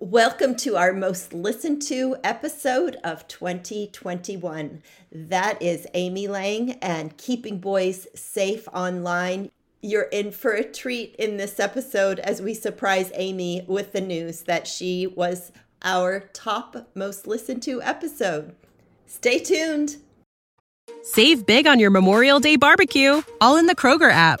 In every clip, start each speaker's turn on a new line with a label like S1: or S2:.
S1: Welcome to our most listened to episode of 2021. That is Amy Lang and Keeping Boys Safe Online. You're in for a treat in this episode as we surprise Amy with the news that she was our top most listened to episode. Stay tuned.
S2: Save big on your Memorial Day barbecue, all in the Kroger app.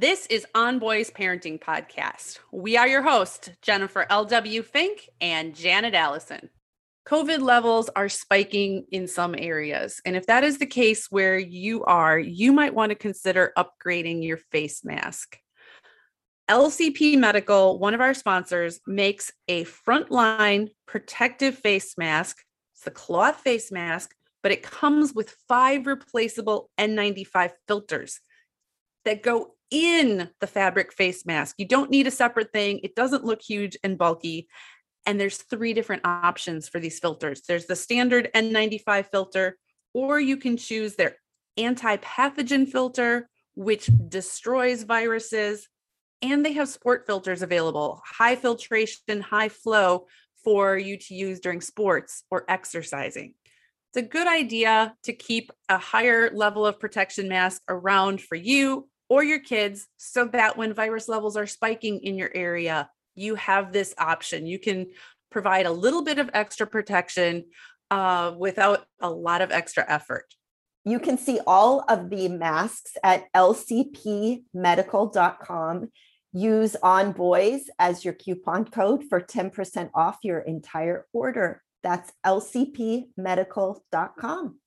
S3: This is On Boys Parenting Podcast. We are your hosts, Jennifer L.W. Fink and Janet Allison. COVID levels are spiking in some areas. And if that is the case where you are, you might want to consider upgrading your face mask. LCP Medical, one of our sponsors, makes a frontline protective face mask. It's the cloth face mask, but it comes with five replaceable N95 filters that go in the fabric face mask. You don't need a separate thing. It doesn't look huge and bulky. And there's three different options for these filters. There's the standard N95 filter, or you can choose their anti-pathogen filter, which destroys viruses. And they have sport filters available, high filtration, high flow for you to use during sports or exercising. It's a good idea to keep a higher level of protection mask around for you or your kids so that when virus levels are spiking in your area, you have this option. You can provide a little bit of extra protection uh, without a lot of extra effort.
S1: You can see all of the masks at lcpmedical.com. Use on boys as your coupon code for 10% off your entire order. That's lcpmedical.com.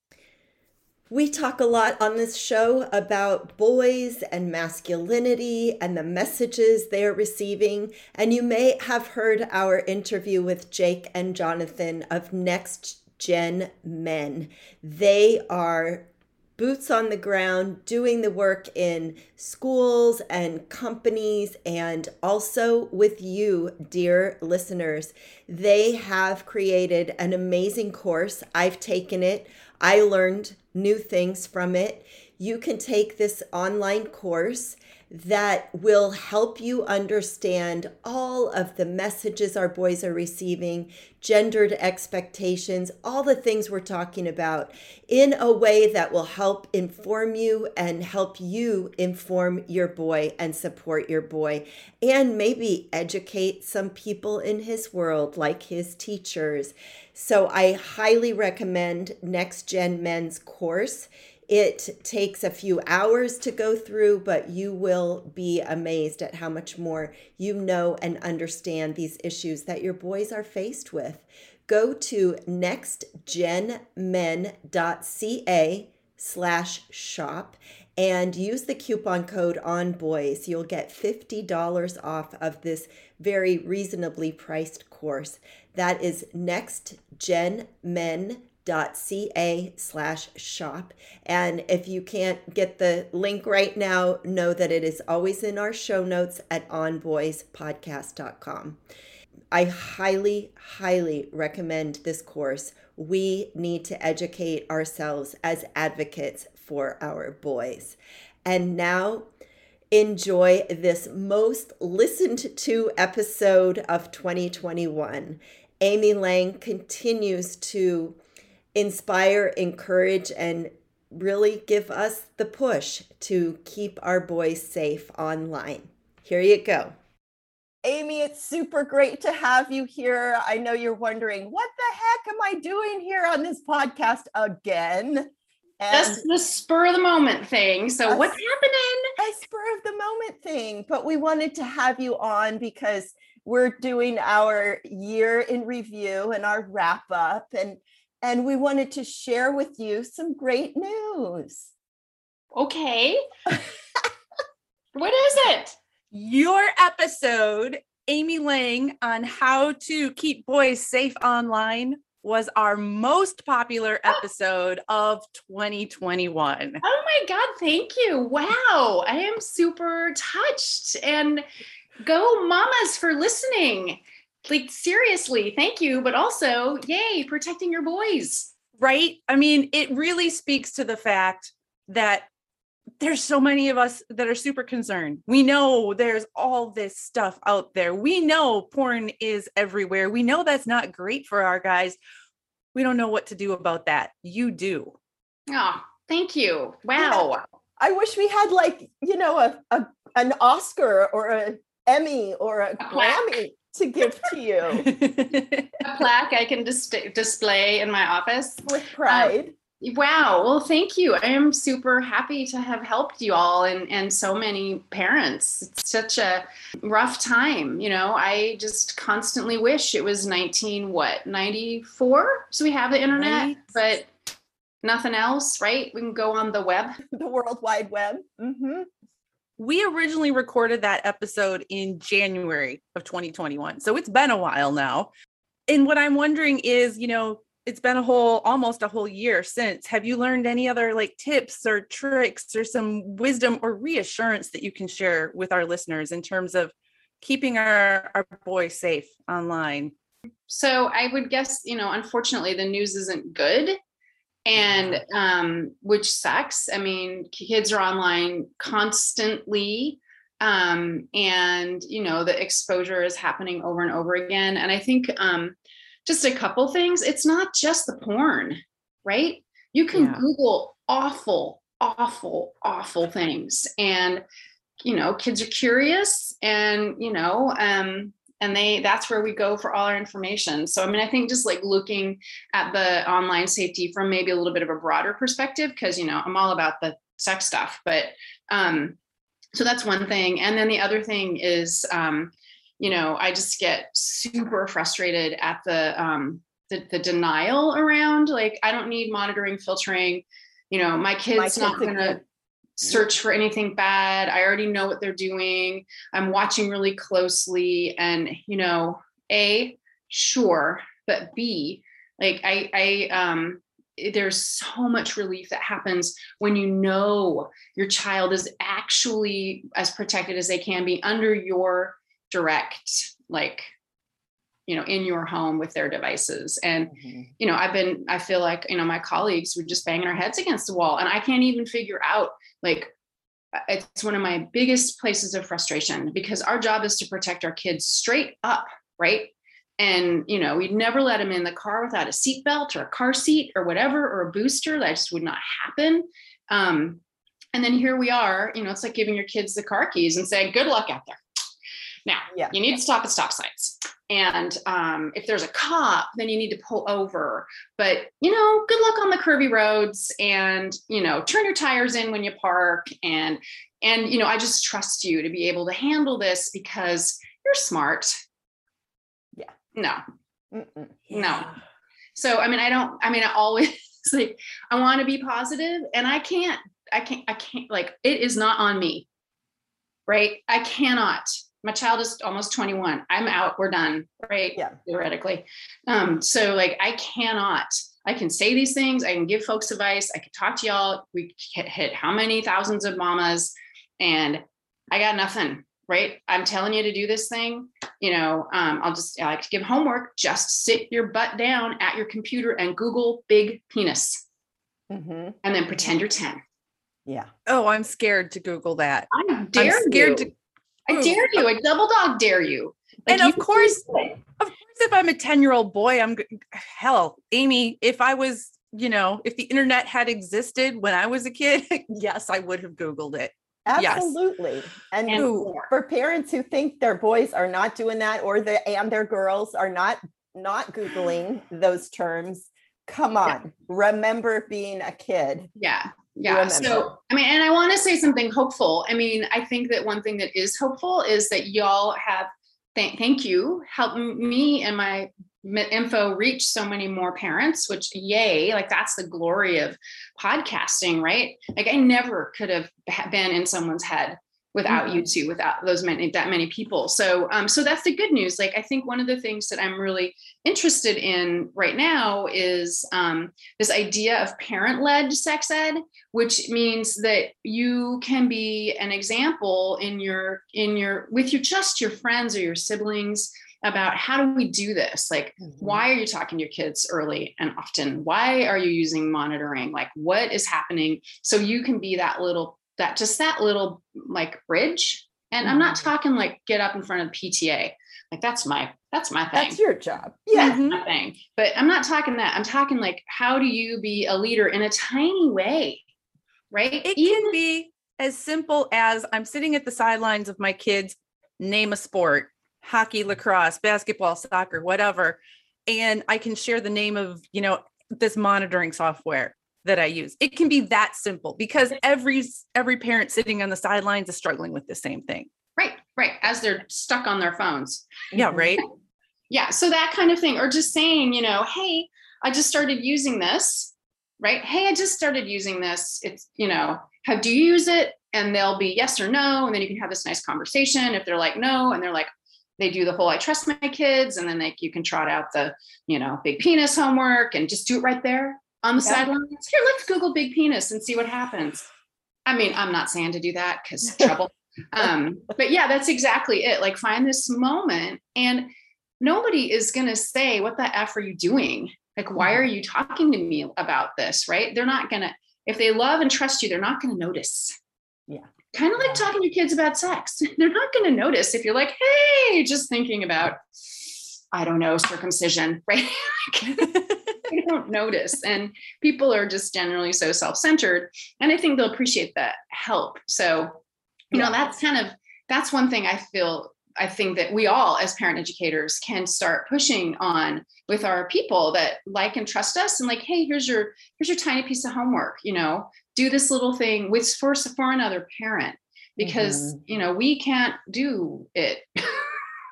S1: We talk a lot on this show about boys and masculinity and the messages they're receiving. And you may have heard our interview with Jake and Jonathan of Next Gen Men. They are boots on the ground doing the work in schools and companies and also with you, dear listeners. They have created an amazing course. I've taken it. I learned new things from it. You can take this online course that will help you understand all of the messages our boys are receiving, gendered expectations, all the things we're talking about in a way that will help inform you and help you inform your boy and support your boy and maybe educate some people in his world, like his teachers. So I highly recommend Next Gen Men's course. It takes a few hours to go through, but you will be amazed at how much more you know and understand these issues that your boys are faced with. Go to nextgenmen.ca slash shop and use the coupon code on boys you'll get $50 off of this very reasonably priced course that is nextgenmen.ca ca slash shop. And if you can't get the link right now know that it is always in our show notes at onboyspodcast.com i highly highly recommend this course. We need to educate ourselves as advocates for our boys. And now enjoy this most listened to episode of 2021 amy lang continues to inspire, encourage, and really give us the push to keep our boys safe online. Here you go. Amy, it's super great to have you here. I know you're wondering, what the heck am I doing here on this podcast again?
S4: And Just the spur of the moment thing. So, a, what's happening?
S1: A spur of the moment thing. But we wanted to have you on because we're doing our year in review and our wrap up. And and we wanted to share with you some great news.
S4: Okay. what is it?
S3: Your episode Amy Lang on how to keep boys safe online was our most popular episode of 2021.
S5: Oh my God, thank you. Wow. I am super touched. And go, mamas, for listening. Like, seriously, thank you. But also, yay, protecting your boys.
S3: Right? I mean, it really speaks to the fact that there's so many of us that are super concerned. We know there's all this stuff out there. We know porn is everywhere. We know that's not great for our guys. We don't know what to do about that. You do.
S5: Oh, thank you. Wow.
S1: I wish we had like, you know, a, a an Oscar or a Emmy or a, a Grammy to give to you.
S5: a plaque I can dis- display in my office
S1: with pride. Um,
S5: Wow. Well, thank you. I am super happy to have helped you all and, and so many parents. It's such a rough time. You know, I just constantly wish it was 19, what, 94? So we have the internet, right. but nothing else, right? We can go on the web.
S1: The World Wide Web. Mm-hmm.
S3: We originally recorded that episode in January of 2021. So it's been a while now. And what I'm wondering is, you know, it's been a whole almost a whole year since have you learned any other like tips or tricks or some wisdom or reassurance that you can share with our listeners in terms of keeping our our boys safe online
S5: so i would guess you know unfortunately the news isn't good and um which sucks i mean kids are online constantly um and you know the exposure is happening over and over again and i think um just a couple things. It's not just the porn, right? You can yeah. Google awful, awful, awful things. And, you know, kids are curious and, you know, um, and they that's where we go for all our information so i mean i think just like looking at the online safety from maybe a little bit of a broader perspective because you know i'm all about the sex stuff but um so that's one thing and then the other thing is um you know, I just get super frustrated at the um, the, the denial around like I don't need monitoring, filtering. You know, my kid's, my kid's not gonna search for anything bad. I already know what they're doing. I'm watching really closely, and you know, a sure, but b like I I um there's so much relief that happens when you know your child is actually as protected as they can be under your direct like you know in your home with their devices. And mm-hmm. you know i've been i feel like you know my colleagues were just banging our heads against the wall and i can't even figure out like it's one of my biggest places of frustration because our job is to protect our kids straight up right? And you know we'd never let them in the car without a seatbelt or a car seat or whatever or a booster that just would not happen. Um, and then here we are you know it's like giving your kids the car keys and saying good luck out there now, yeah. you need to stop at stop signs. And um, if there's a cop, then you need to pull over. But, you know, good luck on the curvy roads and, you know, turn your tires in when you park. And, and, you know, I just trust you to be able to handle this because you're smart.
S1: Yeah.
S5: No. Mm-mm. No. So, I mean, I don't, I mean, I always like, I want to be positive and I can't, I can't, I can't, like, it is not on me. Right. I cannot my child is almost 21 i'm out. We're done. Right
S1: yeah.
S5: Theoretically. Um so like i cannot i can say these things. I can give folks advice. I can talk to y'all. We hit how many thousands of mamas? And i got nothing right? I'm telling you to do this thing. You know um, i'll just i like to give homework. Just sit your butt down at your computer and google big penis. Mm-hmm. and then pretend you're 10
S1: yeah.
S3: Oh i'm scared to google that.
S5: I dare i'm scared you. to I hmm. dare you. I double dog dare you.
S3: Like and of course, of course, if I'm a 10 year old boy, I'm hell, Amy, if I was, you know, if the internet had existed when I was a kid, yes, I would have Googled it.
S1: Absolutely.
S3: Yes.
S1: And, and for parents who think their boys are not doing that or the and their girls are not not Googling those terms, come on. Yeah. Remember being a kid.
S5: Yeah yeah so i mean and i want to say something hopeful. I mean i think that one thing that is hopeful is that y'all have thank, thank you helped me and my info reach so many more parents which yay like that's the glory of podcasting right? Like i never could have been in someone's head without
S1: Mhm.
S5: YouTube, without those many that many people. So um, so that's the good news. Like I think one of the things that I'm really interested in right now is um, this idea of parent-led sex ed, which means that you can be an example in your in your with your just your friends or your siblings about how do we do this like
S1: Mm-hmm.
S5: why are you talking to your kids early and often why are you using monitoring like what is happening so you can be that little that just that little like bridge and i'm not
S1: Mhm.
S5: talking like get up in front of pta like that's my that's my thing
S1: That's your job. Yeah.
S5: that's my thing but i'm not talking that i'm talking like how do you be a leader in a tiny way right
S3: It
S5: Even-
S3: can be as simple as I'm sitting at the sidelines of my kids, name a sport, hockey, lacrosse, basketball, soccer, whatever. And I can share the name of, you know, this monitoring software that I use. It can be that simple because every every parent sitting on the sidelines is struggling with the same thing.
S5: right right as they're stuck on their phones
S3: Yeah,
S1: Mhm.
S3: right.
S5: yeah so that kind of thing or just saying you know hey i just started using this right hey i just started using this it's you know how do you use it and they'll be yes or no and then you can have this nice conversation if they're like no and they're like they do the whole i trust my kids and then like you can trot out the you know big penis homework and just do it right there on the
S1: Yeah.
S5: sidelines here let's google big penis and see what happens. I mean i'm not saying to do that because trouble. Um but yeah that's exactly it. Like find this moment and nobody is going to say what the f are you doing? Like why are you talking to me about this? Right? They're not going to if they love and trust you they're not going to notice.
S1: Yeah.
S5: kind of like talking to kids about sex. They're not going to notice if you're like hey just thinking about i don't know circumcision right they don't notice. And people are just generally so self-centered and i think they'll appreciate that help. So you know that's kind of that's one thing i feel i think that we all as parent educators can start pushing on with our people that like and trust us and like hey here's your here's your tiny piece of homework you know? Do this little thing with for for another parent. Because mm-hmm. you know we can't do it.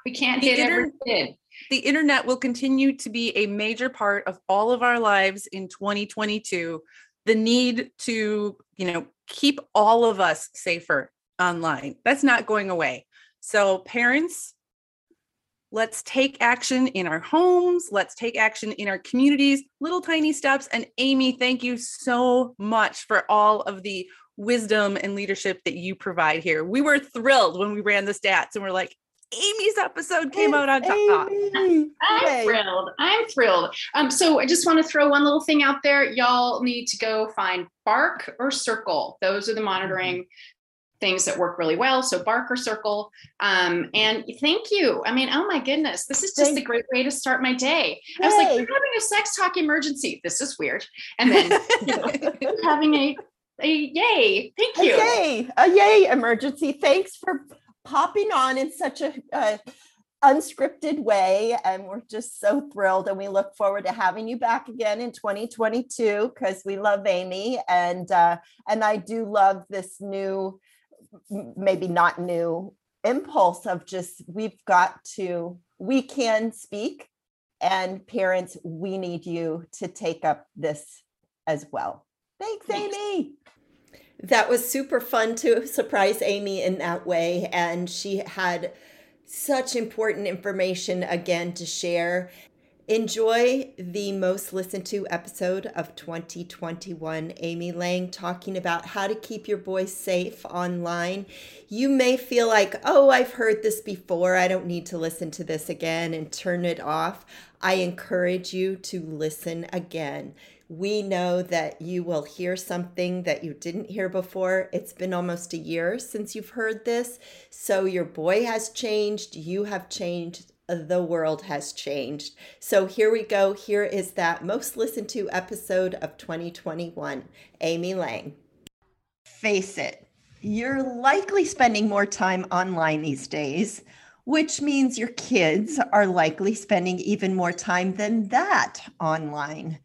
S5: We can't
S3: The
S5: hit every kid
S3: the internet will continue to be a major part of all of our lives in 2022 the need to you know keep all of us safer online. That's not going away. So parents let's take action in our homes. Let's take action in our communities. Little tiny steps. And amy thank you so much for all of the wisdom and leadership that you provide here. We were thrilled when we ran the stats and we're like amy's episode came out on top
S1: Amy.
S5: I'm
S1: Yay.
S5: thrilled. I'm thrilled. Um, so I just want to throw one little thing out there. Y'all need to go find Bark or Circle. Those are the monitoring things that work really well. So Bark or Circle. Um, and thank you. I mean, oh my goodness, this is just
S1: Thank-
S5: a great way to start my day. I was like,
S1: Yay.
S5: we're having a sex talk emergency. This is weird. And then you know, we're having a a yay. Thank
S1: A
S5: you.
S1: yay, a yay emergency. Thanks for popping on in such a uh, unscripted way. And we're just so thrilled. And we look forward to having you back again in 2022 because we love Amy. And uh, and I do love this new, maybe not new impulse of just we've got to, we can speak. And parents, we need you to take up this as well. Thanks,
S5: Thanks.
S1: Amy. That was super fun to surprise Amy in that way. And she had such important information again to share. Enjoy the most listened to episode of 2021. Amy Lang talking about how to keep your boys safe online. You may feel like, oh, I've heard this before. I don't need to listen to this again and turn it off. I encourage you to listen again. We know that you will hear something that you didn't hear before. It's been almost a year since you've heard this. So your boy has changed, you have changed, the world has changed. So here we go. Here is that most listened to episode of 2021. Amy Lang. Face it, you're likely spending more time online these days, which means your kids are likely spending even more time than that online.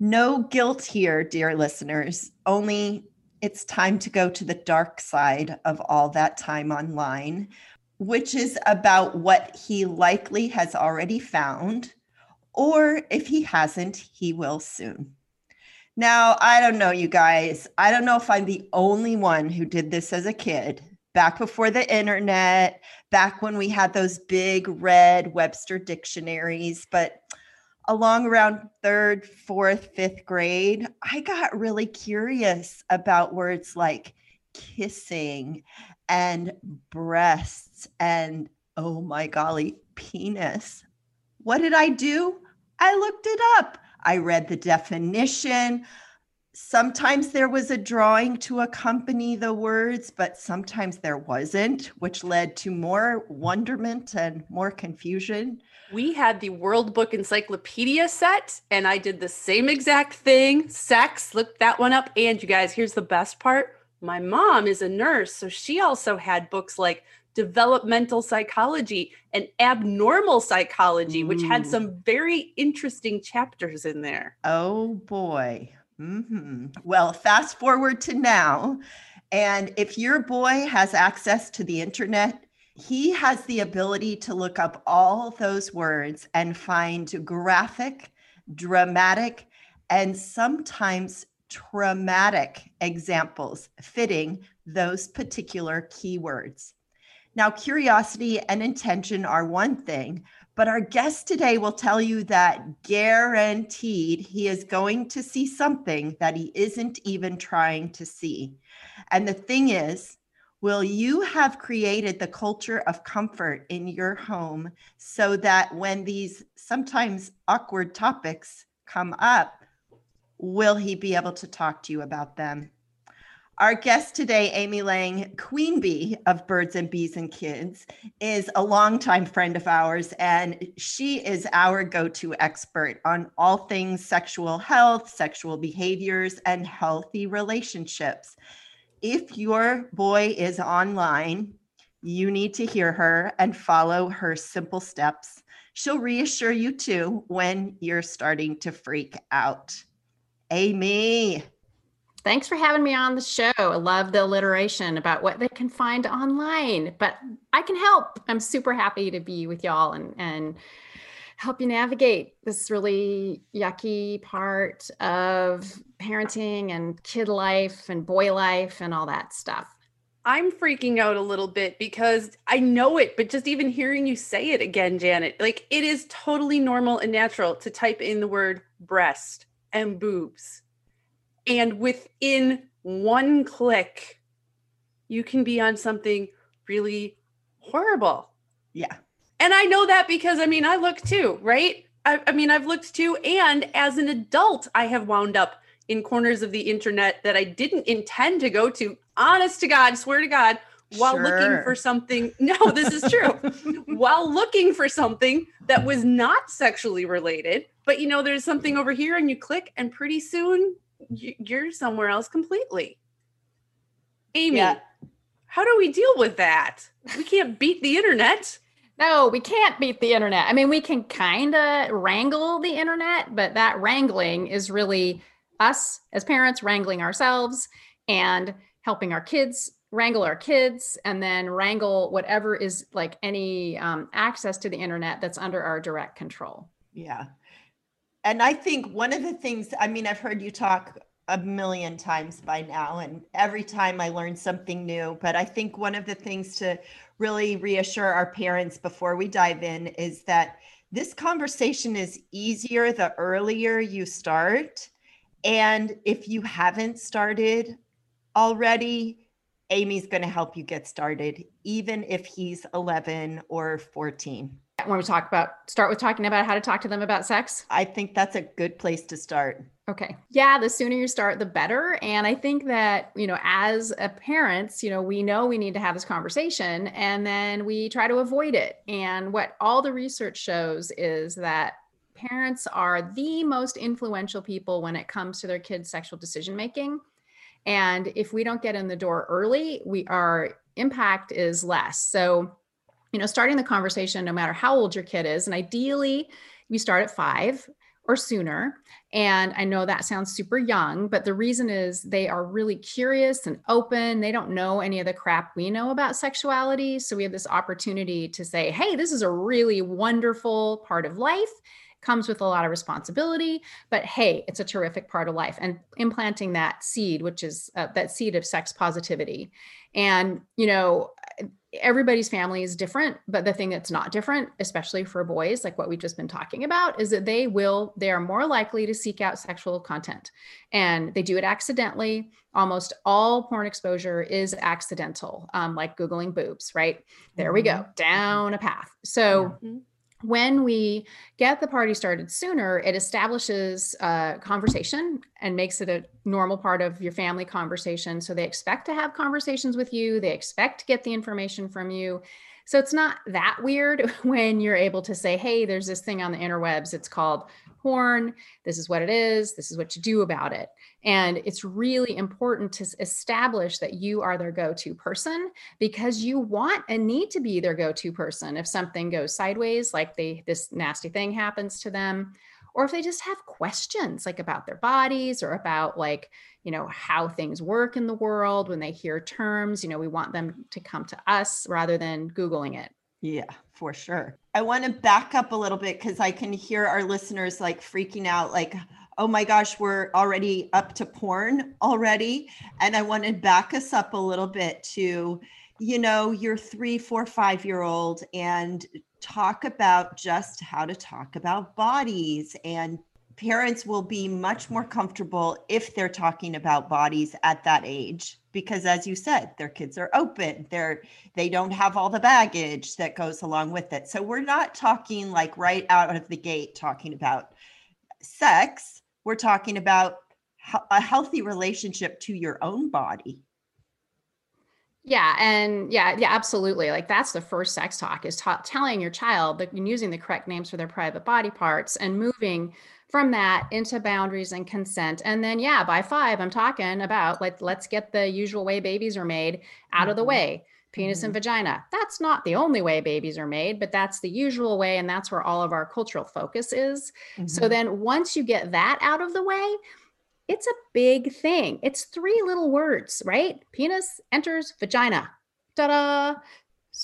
S1: No guilt here, dear listeners, only it's time to go to the dark side of all that time online, which is about what he likely has already found, or if he hasn't, he will soon. Now, I don't know, you guys. I don't know if I'm the only one who did this as a kid back before the internet, back when we had those big red Webster dictionaries. But along around third, fourth, fifth grade, I got really curious about words like kissing and breasts and, oh my golly, penis. What did I do? I looked it up. I read the definition. Sometimes there was a drawing to accompany the words, but sometimes there wasn't, which led to more wonderment and more confusion.
S3: We had the World Book Encyclopedia set, and I did the same exact thing. Sex, looked that one up. And you guys, here's the best part my mom is a nurse, so she also had books like developmental psychology and abnormal psychology, which had some very interesting chapters in there.
S1: Oh boy. Mm-hmm. Well, fast forward to now. And if your boy has access to the internet, he has the ability to look up all those words and find graphic, dramatic, and sometimes traumatic examples fitting those particular keywords. Now, curiosity and intention are one thing, but our guest today will tell you that guaranteed he is going to see something that he isn't even trying to see. And the thing is, will you have created the culture of comfort in your home so that when these sometimes awkward topics come up, will he be able to talk to you about them? Our guest today, Amy Lang, Queen Bee of Birds and Bees and Kids, is a longtime friend of ours, and she is our go to expert on all things sexual health, sexual behaviors, and healthy relationships. If your boy is online, you need to hear her and follow her simple steps. She'll reassure you too when you're starting to freak out. Amy.
S5: Thanks for having me on the show. I love the alliteration about what they can find online, but I can help. I'm super happy to be with y'all and and help you navigate this really yucky part of parenting and kid life and boy life and all that stuff.
S3: I'm freaking out a little bit because I know it, but just even hearing you say it again, Janet, like it is totally normal and natural to type in the word breast and boobs and within one click, you can be on something really horrible.
S1: Yeah.
S3: And I know that because I mean, I look too, right? I, I, mean, I've looked too. And as an adult, I have wound up in corners of the internet that I didn't intend to go to. Honest to God, swear to God, while sure. looking for something. No, this is true. while looking for something that was not sexually related. But you know, there's something over here, and you click, and pretty soon you're somewhere else completely. Amy, yeah. how do we deal with that? We can't beat the internet.
S5: No, we can't beat the internet. I mean, we can kind of wrangle the internet, but that wrangling is really us as parents wrangling ourselves and helping our kids wrangle our kids and then wrangle whatever is like any um, access to the internet that's under our direct control.
S1: Yeah and I think one of the things, I mean, I've heard you talk a million times by now, and every time I learn something new. But I think one of the things to really reassure our parents before we dive in is that this conversation is easier the earlier you start. And if you haven't started already, Amy's going to help you get started, even if he's 11 or
S5: 14when we talk about start with talking about how to talk to them about sex
S1: i think that's a good place to start
S5: okay. Yeah the sooner you start the better. And i think that you know as a parents you know we know we need to have this conversation and then we try to avoid it. And what all the research shows is that parents are the most influential people when it comes to their kids sexual decision making. And if we don't get in the door early we our impact is less. So you know, starting the conversation, no matter how old your kid is, and ideally we start at five or sooner. And I know that sounds super young, but the reason is they are really curious and open. They don't know any of the crap we know about sexuality. So we have this opportunity to say, hey, this is a really wonderful part of life. comes with a lot of responsibility, but hey, it's a terrific part of life. And implanting that seed, which is uh, that seed of sex positivity. And, you know, everybody's family is different but the thing that's not different especially for boys like what we've just been talking about is that they will they are more likely to seek out sexual content. And they do it accidentally. Almost all porn exposure is accidental um, like googling boobs right? There we go. Mm-hmm. down a path. So mm-hmm when we get the party started sooner, it establishes a conversation and makes it a normal part of your family conversation. So they expect to have conversations with you, they expect to get the information from you. So it's not that weird when you're able to say, hey, there's this thing on the interwebs. It's called porn. This is what it is. This is what you do about it. And it's really important to establish that you are their go to person because you want and need to be their go to person if something goes sideways, like they, this nasty thing happens to them, or if they just have questions like about their bodies or about like, you know, how things work in the world when they hear terms, you know, we want them to come to us rather than Googling it.
S1: Yeah, for sure. I want to back up a little bit because I can hear our listeners like freaking out, like, oh my gosh, we're already up to porn already. And I want to back us up a little bit to, you know, your three, four, five year old and talk about just how to talk about bodies and parents will be much more comfortable if they're talking about bodies at that age because as you said their kids are open they're they don't have all the baggage that goes along with it so we're not talking like right out of the gate talking about sex we're talking about a healthy relationship to your own body
S5: yeah, and yeah, yeah, absolutely. Like that's the first sex talk is ta- telling your child that using the correct names for their private body parts and moving from that into boundaries and consent. And then yeah, by 5 I'm talking about like let's get the usual way babies are made out mm-hmm. of the mm-hmm. way. Penis mm-hmm. and vagina. That's not the only way babies are made, but that's the usual way and that's where all of our cultural focus is. Mm-hmm. So then once you get that out of the way, it's a big thing. It's three little words, right? Penis enters vagina. Ta-da!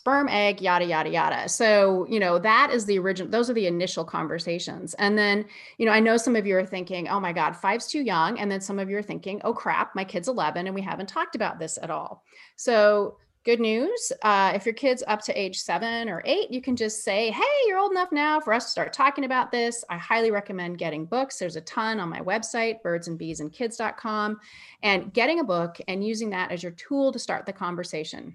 S5: Sperm, egg, yada, yada, yada. So, you know, that is the original, those are the initial conversations. And then, you know, I know some of you are thinking, oh my God, five's too young. And then some of you are thinking, oh crap, my kid's 11 and we haven't talked about this at all. So, Good news. Uh, if your kid's up to age seven or eight, you can just say, Hey, you're old enough now for us to start talking about this. I highly recommend getting books. There's a ton on my website, birdsandbeesandkids.com, and getting a book and using that as your tool to start the conversation.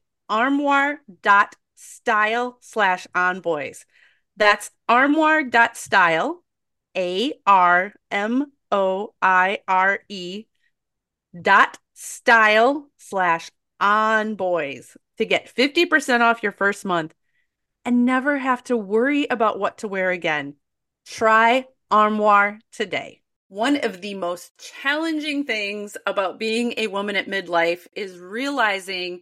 S3: armoire.style slash onboys. That's armoire.style, A R M O I R E dot style slash on boys to get 50% off your first month and never have to worry about what to wear again. Try Armoire today. One of the most challenging things about being a woman at midlife is realizing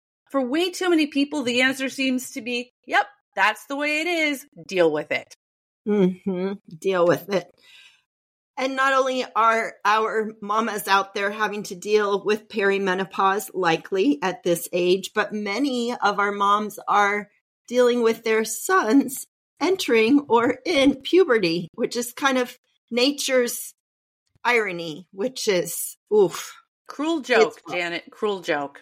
S3: for way too many people, the answer seems to be, Yep, that's the way it is. Deal with it.
S1: Mm-hmm. Deal with it And not only are our mamas out there having to deal with perimenopause, likely at this age, but many of our moms are dealing with their sons entering or in puberty, which is kind of nature's irony, which is oof.
S3: Cruel joke, Janet. Cruel joke.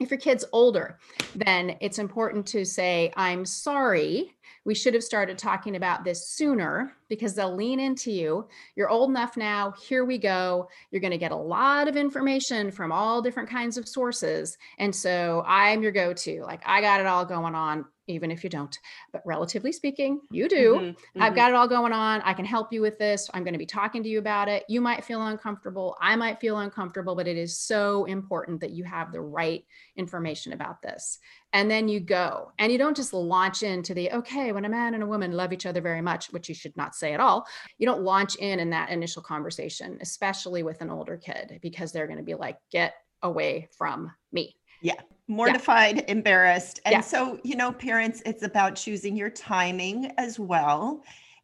S5: If your kid's older, then it's important to say, I'm sorry. We should have started talking about this sooner because they'll lean into you. You're old enough now. Here we go. You're going to get a lot of information from all different kinds of sources. And so I'm your go to. Like, I got it all going on even if you don't. But relatively speaking, you do. Mm-hmm, mm-hmm. I've got it all going on. I can help you with this. I'm going to be talking to you about it. You might feel uncomfortable. I might feel uncomfortable, but it is so important that you have the right information about this. And then you go and you don't just launch into the, okay, when a man and a woman love each other very much, which you should not say at all, you don't launch in in that initial conversation, especially with an older kid, because they're going to be like, get away from me.
S1: Yeah mortified, yeah. embarrassed. And yeah. so, you know, parents, it's about choosing your timing as well.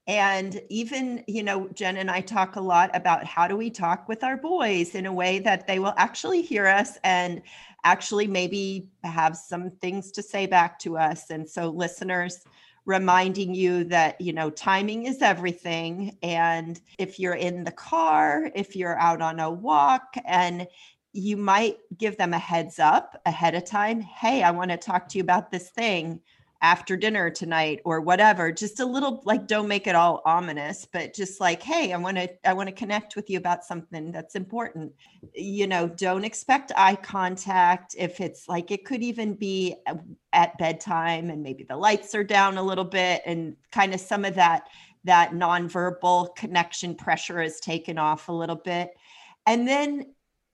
S1: And even, you know, Jen and I talk a lot about how do we talk with our boys in a way that they will actually hear us and actually maybe have some things to say back to us. And so, listeners, reminding you that you know timing is everything. And if you're in the car if you're out on a walk and you might give them a heads up ahead of time. Hey, I want to talk to you about this thing after dinner tonight or whatever. Just a little like don't make it all ominous but just like hey i want to i want to connect with you about something that's important. You know don't expect eye contact. If it's like it could even be uh, at bedtime and maybe the lights are down a little bit and kind of some of that that nonverbal connection pressure is taken off a little bit and then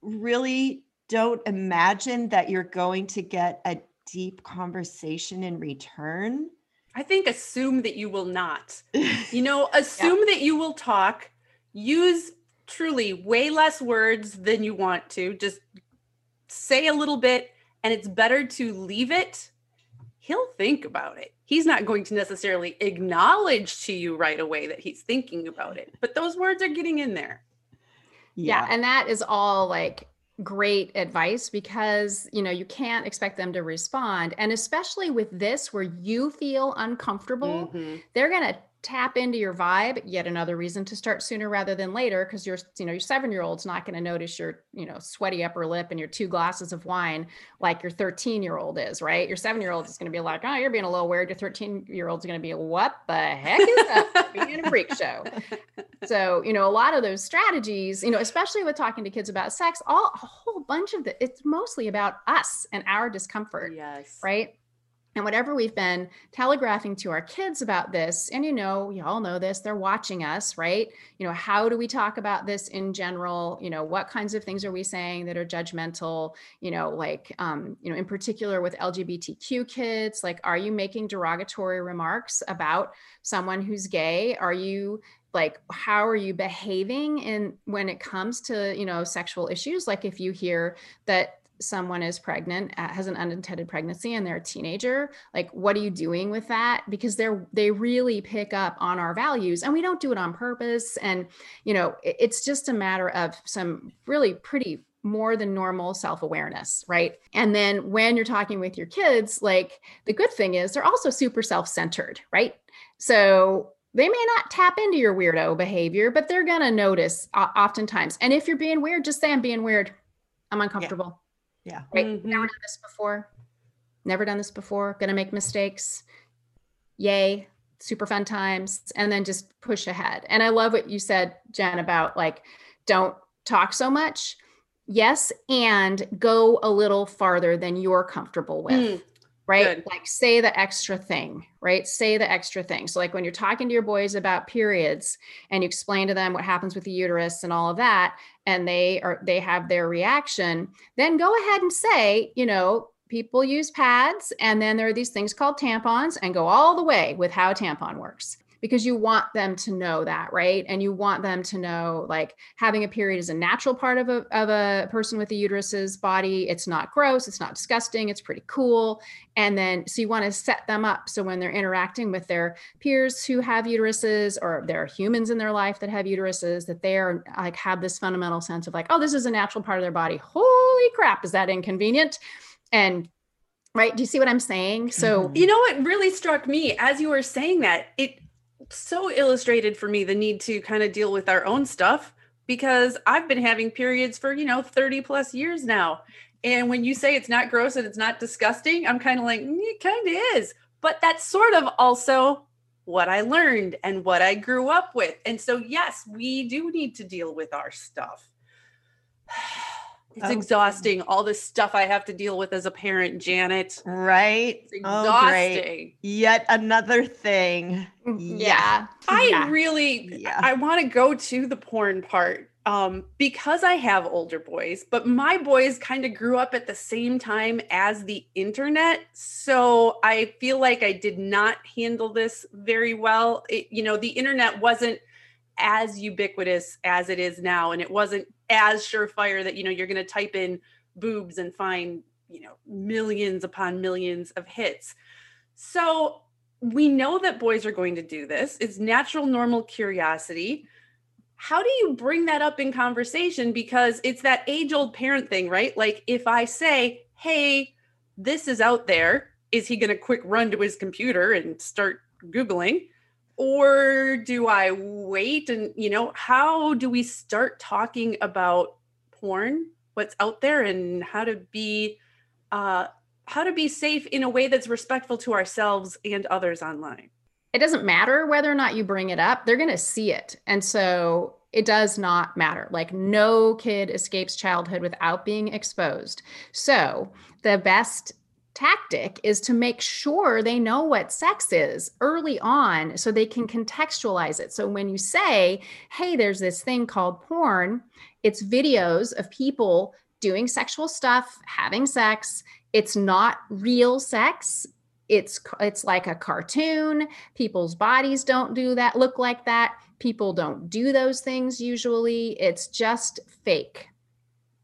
S1: really don't imagine that you're going to get a deep conversation in return.
S3: I think assume that you will not. You know, assume yeah. that you will talk. Use truly way less words than you want to. Just say a little bit, and it's better to leave it. He'll think about it. He's not going to necessarily acknowledge to you right away that he's thinking about it, but those words are getting in there
S5: yeah. yeah and that is all like great advice because you know you can't expect them to respond and especially with this where you feel uncomfortable mm-hmm. they're going to tap into your vibe yet another reason to start sooner rather than later because your you know your seven year old's not going to notice your you know sweaty upper lip and your two glasses of wine like your 13 year old is right? Your seven year old is going to be like oh you're being a little weird. Your 13 year old's going to be what the heck is that being a freak show? So you know a lot of those strategies you know especially with talking to kids about sex all a whole bunch of the it's mostly about us and our discomfort
S3: yes.
S5: right and whatever we've been telegraphing to our kids about this, and you know, you all know this, they're watching us, right? You know, how do we talk about this in general? You know, what kinds of things are we saying that are judgmental? You know, like, um, you know, in particular with LGBTQ kids, like, are you making derogatory remarks about someone who's gay? Are you like how are you behaving in when it comes to you know sexual issues like if you hear that someone is pregnant, has an unintended pregnancy, and they're a teenager, like what are you doing with that? Because they're they really pick up on our values, and we don't do it on purpose. And you know, it's just a matter of some really pretty more than normal self awareness, right? And then when you're talking with your kids, like the good thing is they're also super self centered, right? So they may not tap into your weirdo behavior, but they're going to notice uh, oftentimes. And if you're being weird, just say, I'm being weird. I'm uncomfortable.
S6: Yeah.
S5: Right.
S3: Mhm.
S5: Never done this before. Never done this before. Going to make mistakes. Yay. Super fun times. And then just push ahead. And I love what you said, Jen, about like, don't talk so much. Yes. And go a little farther than you're comfortable with
S3: Mm,
S5: right?
S3: Good.
S5: Like say the extra thing, right? Say the extra thing. So like when you're talking to your boys about periods and you explain to them what happens with the uterus and all of that and they are they have their reaction, then go ahead and say, you know, people use pads and then there are these things called tampons and go all the way with how a tampon works because you want them to know that right? And you want them to know like having a period is a natural part of a, of a person with a uterus's body. It's not gross it's not disgusting it's pretty cool. And then so you want to set them up so when they're interacting with their peers who have uteruses or there are humans in their life that have uteruses that they are like have this fundamental sense of like oh this is a natural part of their body. Holy crap is that inconvenient? And right do you see what i'm saying? So
S6: Mhm.
S3: You know what really struck me as you were saying that? It so illustrated for me the need to kind of deal with our own stuff because I've been having periods for, you know, 30 plus years now. And when you say it's not gross and it's not disgusting, I'm kind of like, "Mm, it kind of is. But that's sort of also what I learned and what I grew up with. And so, yes, we do need to deal with our stuff. It's
S6: Oh.
S3: exhausting, all this stuff I have to deal with as a parent, Janet.
S6: Right.
S3: It's
S6: Oh, great. Yet another thing.
S5: yeah
S3: I
S5: Yeah.
S3: really
S6: Yeah.
S3: I want to go to the porn part um because I have older boys, but my boys kind of grew up at the same time as the internet, so I feel like I did not handle this very well. It, you know, the internet wasn't as ubiquitous as it is now and it wasn't as surefire that you know you're going to type in boobs and find, you know, millions upon millions of hits. So we know that boys are going to do this. It's natural, normal curiosity. How do you bring that up in conversation? Because it's that age old parent thing, right? Like if I say, hey, this is out there, is he going to quick run to his computer and start Googling? Or do I wait? And, you know, how do we start talking about porn, what's out there, and how to be uh, how to be safe in a way that's respectful to ourselves and others online.
S5: it doesn't matter whether or not you bring it up they're going to see it and so it does not matter like no kid escapes childhood without being exposed so the best tactic is to make sure they know what sex is early on so they can contextualize it. So when you say hey there's this thing called porn it's videos of people doing sexual stuff having sex. It's not real sex. It's it's like a cartoon. People's bodies don't do that look like that. People don't do those things usually. It's just fake.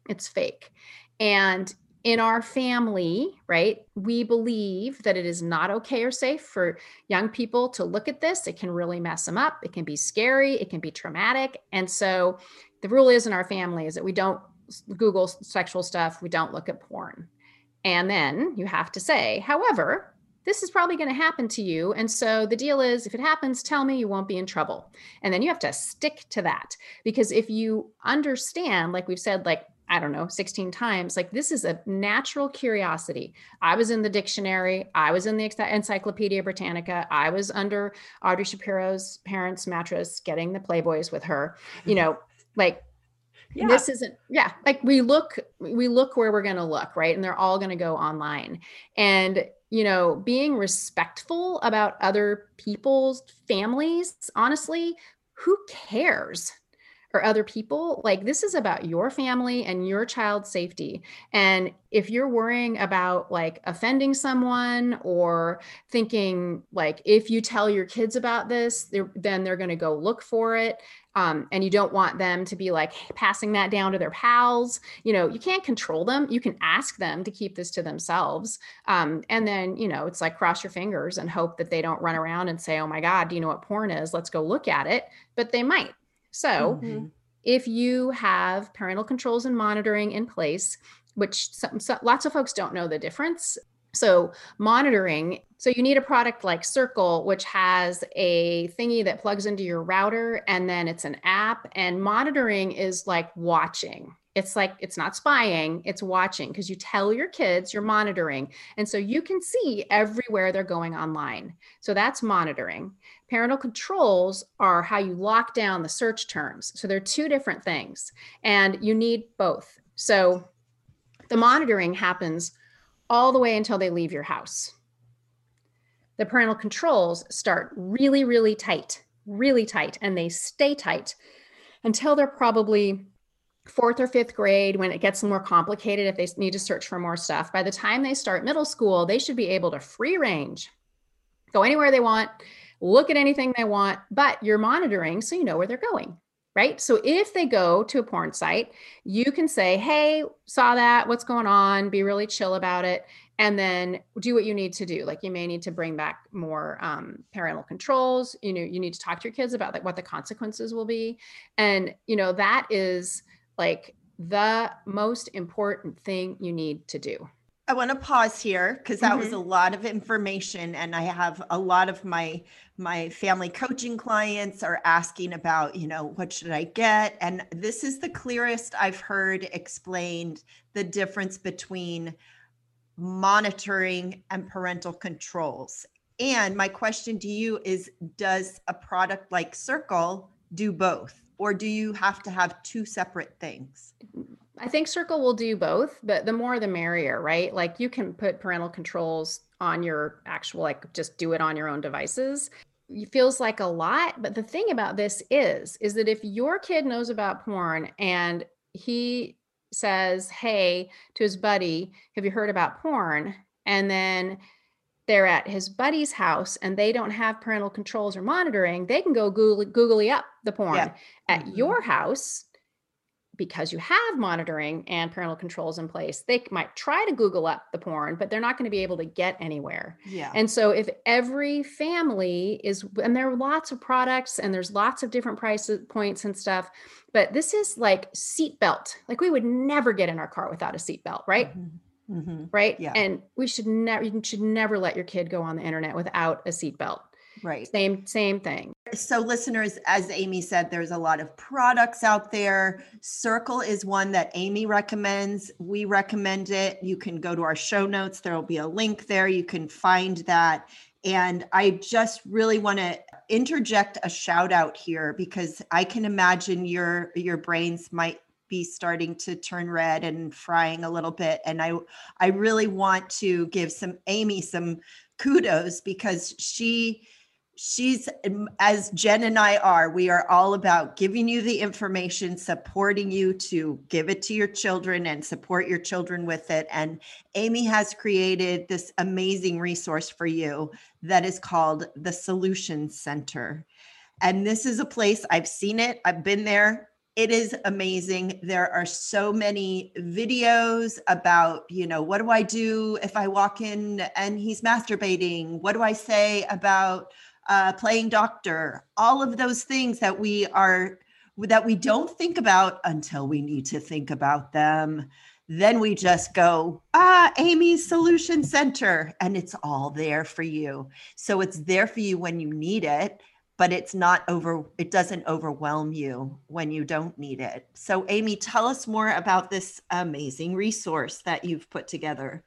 S5: It's fake. And in our family right we believe that it is not okay or safe for young people to look at this. It can really mess them up. It can be scary. It can be traumatic. And so the rule is in our family is that we don't google sexual stuff. We don't look at porn. And then you have to say however this is probably going to happen to you. And so the deal is if it happens, tell me you won't be in trouble. And then you have to stick to that. Because if you understand, like we've said, like, I don't know, 16 times, like this is a natural curiosity. I was in the dictionary, I was in the Encyclopedia Britannica, I was under Audrey Shapiro's parents' mattress getting the Playboys with her, you know, like
S3: Yeah.
S5: this isn't yeah like we look we look where we're going to look right and they're all going to go online and you know being respectful about other people's families honestly who cares or other people. Like this is about your family and your child's safety. And if you're worrying about like offending someone or thinking like if you tell your kids about this, they're, then they're going to go look for it. Um, and you don't want them to be like passing that down to their pals. You know, you can't control them. You can ask them to keep this to themselves. Um, and then, you know, it's like cross your fingers and hope that they don't run around and say, oh my God, do you know what porn is? Let's go look at it. But they might. So,
S3: Mhm.
S5: if you have parental controls and monitoring in place, which some, so, lots of folks don't know the difference. So, monitoring, so you need a product like Circle, which has a thingy that plugs into your router and then it's an app. And monitoring is like watching. It's like, it's not spying, it's watching because you tell your kids you're monitoring. And so you can see everywhere they're going online. So that's monitoring. Parental controls are how you lock down the search terms. So they're two different things, and you need both. So the monitoring happens all the way until they leave your house. The parental controls start really, really tight, really tight, and they stay tight until they're probably fourth or fifth grade when it gets more complicated if they need to search for more stuff. By the time they start middle school, they should be able to free range, go anywhere they want, look at anything they want, but you're monitoring so you know where they're going. Right. So if they go to a porn site, you can say, Hey, saw that. What's going on? Be really chill about it. And then do what you need to do. Like you may need to bring back more um, parental controls. You know, you need to talk to your kids about like what the consequences will be. And, you know, that is like the most important thing you need to do.
S1: I want to pause here because that was mm-hmm. a lot of information and I have a lot of my my family coaching clients are asking about, you know, what should I get? And this is the clearest I've heard explained the difference between monitoring and parental controls. And my question to you is does a product like Circle do both or do you have to have two separate things?
S5: I think Circle will do both, but the more the merrier, right? Like you can put parental controls on your actual, like just do it on your own devices. It feels like a lot, but the thing about this is, is that if your kid knows about porn and he says, "Hey," to his buddy, "Have you heard about porn?" and then they're at his buddy's house and they don't have parental controls or monitoring, they can go Google, googly up the porn.
S1: Yeah.
S5: At
S1: Mhm.
S5: your house, because you have monitoring and parental controls in place, they might try to Google up the porn, but they're not going to be able to get anywhere.
S1: Yeah.
S5: And so, if every family is, and there are lots of products and there's lots of different price points and stuff, but this is like seatbelt. Like we would never get in our car without a seatbelt, right?
S1: Hmm
S5: Right.
S1: Yeah.
S5: And we should never, you should never let your kid go on the internet without a seatbelt.
S1: Right.
S5: Same, same thing.
S1: So, listeners, as Amy said, there's a lot of products out there. Circle is one that Amy recommends. We recommend it. You can go to our show notes, there will be a link there. You can find that. And I just really want to interject a shout out here because I can imagine your your brains might be starting to turn red and frying a little bit and I I really want to give some Amy some kudos because she she's as Jen and I are, we are all about giving you the information, supporting you to give it to your children and support your children with it. And Amy has created this amazing resource for you that is called the Solution Center. And this is a place I've seen it, I've been there. It is amazing. There are so many videos about, you know, what do I do if I walk in and he's masturbating? What do I say about uh, playing doctor, all of those things that we are that we don't think about until we need to think about them. Then we just go, ah, Amy's Solution Center, and it's all there for you. So it's there for you when you need it, but it's not over, it doesn't overwhelm you when you don't need it. So, Amy, tell us more about this amazing resource that you've put together.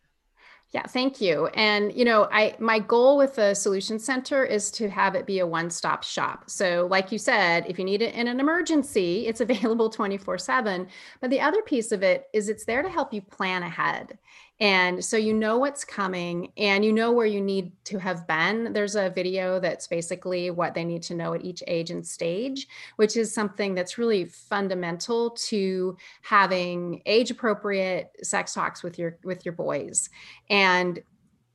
S5: Yeah, thank you. And you know, I my goal with the solution center is to have it be a one-stop shop. So, like you said, if you need it in an emergency, it's available 24/7. But the other piece of it is it's there to help you plan ahead. And so you know what's coming and you know where you need to have been. There's a video that's basically what they need to know at each age and stage, which is something that's really fundamental to having age appropriate sex talks with your with your boys. And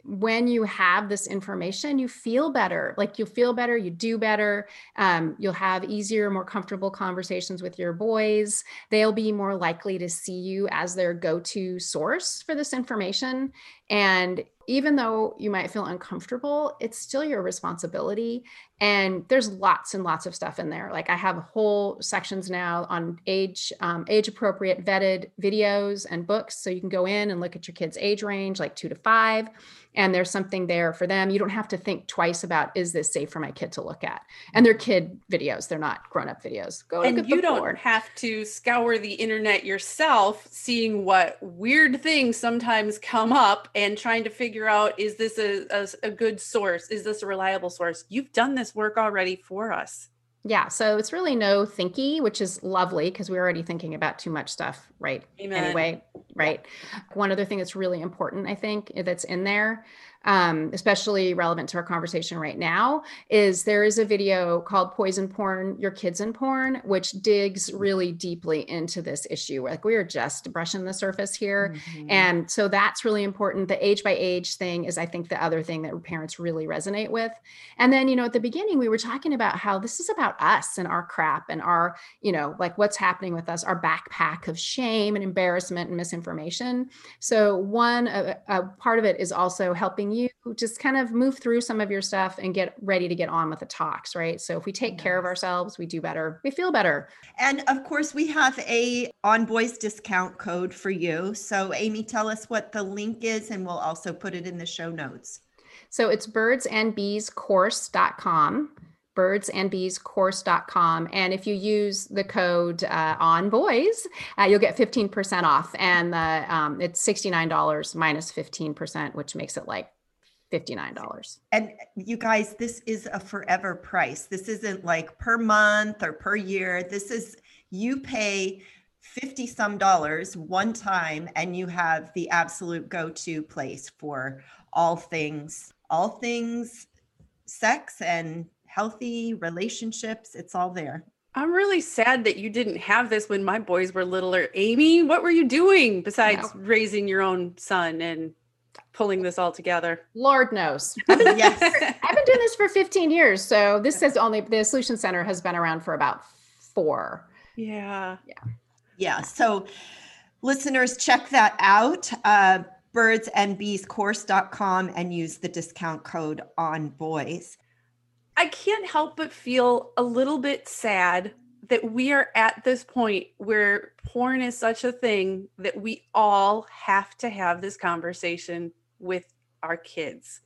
S5: when you have this information, you feel better. Like you feel better, you do better. Um, you'll have easier, more comfortable conversations with your boys. They'll be more likely to see you as their go to source for this information. And even though you might feel uncomfortable, it's still your responsibility. And there's lots and lots of stuff in there. Like I have whole sections now on age, um, age appropriate vetted videos and books. So you can go in and look at your kids' age range, like two to five and there's something there for them. You don't have to think twice about is this safe for my kid to look at? And they're kid videos, they're not grown-up videos.
S3: Go and you don't board. have to scour the internet yourself, seeing what weird things sometimes come up and trying to figure out is this a, a, a good source? Is this a reliable source? You've done this work already for us.
S5: Yeah, so it's really no thinky, which is lovely because we're already thinking about too much stuff, right? Amen. Anyway, right. One other thing that's really important, I think, that's in there um, especially relevant to our conversation right now, is there is a video called Poison Porn, Your Kids in Porn, which digs really deeply into this issue. Like we are just brushing the surface here. Mm-hmm. And so that's really important. The age by age thing is, I think, the other thing that parents really resonate with. And then, you know, at the beginning, we were talking about how this is about us and our crap and our, you know, like what's happening with us, our backpack of shame and embarrassment and misinformation. So, one, a, a part of it is also helping you just kind of move through some of your stuff and get ready to get on with the talks, right? So if we take yes. care of ourselves, we do better, we feel better.
S6: And of course, we have a on boys discount code for you. So Amy, tell us what the link is and we'll also put it in the show notes.
S5: So it's birdsandbeescourse.com birdsandbeescourse.com. And if you use the code uh, on boys, uh, you'll get 15% off. And the, um, it's $69 minus 15%, which makes it like $59.
S6: And you guys, this is a forever price. This isn't like per month or per year. This is, you pay 50 some dollars one time and you have the absolute go to place for all things, all things sex and healthy relationships. It's all there.
S3: I'm really sad that you didn't have this when my boys were littler. Amy, what were you doing besides no. raising your own son and pulling this all together?
S5: Lord knows. I've been, yes. I've been doing this for 15 years. So this is only the Solution Center has been around for about four.
S3: Yeah.
S5: Yeah.
S6: Yeah. So listeners, check that out. Uh, birdsandbeescourse.com and use the discount code on boys.
S3: I can't help but feel a little bit sad that we are at this point where porn is such a thing that we all have to have this conversation with our kids.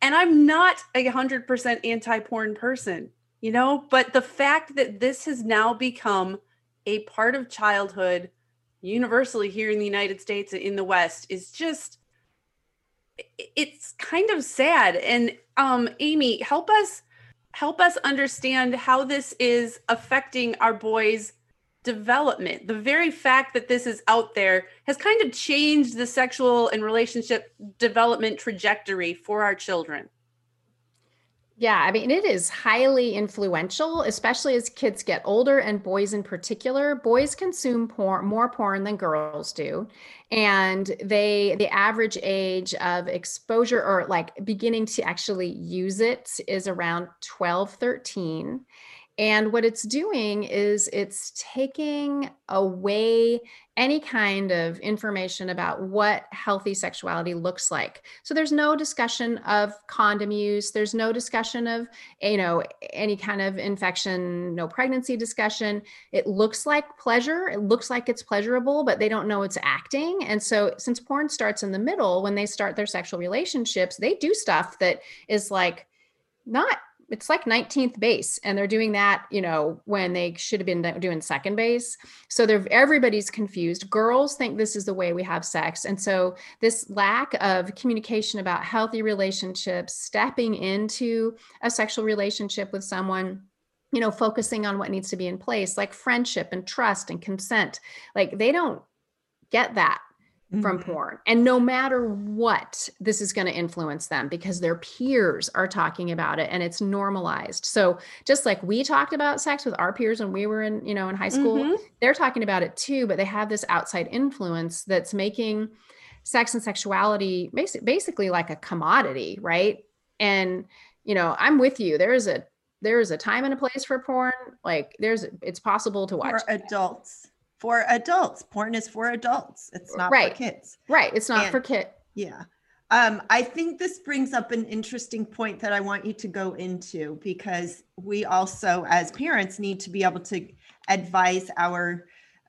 S3: And I'm not a 100% anti porn person, you know, but the fact that this has now become a part of childhood universally here in the United States in the West is just it's kind of sad and um Amy help us help us understand how this is affecting our boys' development. The very fact that this is out there has kind of changed the sexual and relationship development trajectory for our children.
S5: Yeah, I mean, it is highly influential, especially as kids get older and boys in particular. Boys consume porn, more porn than girls do. And they, the average age of exposure or like beginning to actually use it is around 12, 13. And what it's doing is it's taking away any kind of information about what healthy sexuality looks like. So there's no discussion of condom use, there's no discussion of, you know, any kind of infection, no pregnancy discussion. It looks like pleasure, it looks like it's pleasurable, but they don't know it's acting. And so since porn starts in the middle when they start their sexual relationships, they do stuff that is like not it's like 19th base and they're doing that you know when they should have been doing second base. So they're everybody's confused. Girls think this is the way we have sex and so this lack of communication about healthy relationships stepping into a sexual relationship with someone you know focusing on what needs to be in place like friendship and trust and consent like they don't get that from
S1: Mhm.
S5: porn. And no matter what, this is going to influence them because their peers are talking about it and it's normalized. So just like we talked about sex with our peers when we were in, you know, in high school,
S3: Mhm.
S5: they're talking about it too, but they have this outside influence that's making sex and sexuality basic, basically like a commodity, right? And you know, I'm with you. There is a there is a time and a place for porn. Like there's it's possible to watch.
S1: For adults. For adults. Porn is for adults. It's not
S5: Right.
S1: for kids.
S5: Right. It's not
S1: And-
S5: for kids.
S1: Yeah. Um, I think this brings up an interesting point that I want you to go into because we also, as parents, need to be able to advise our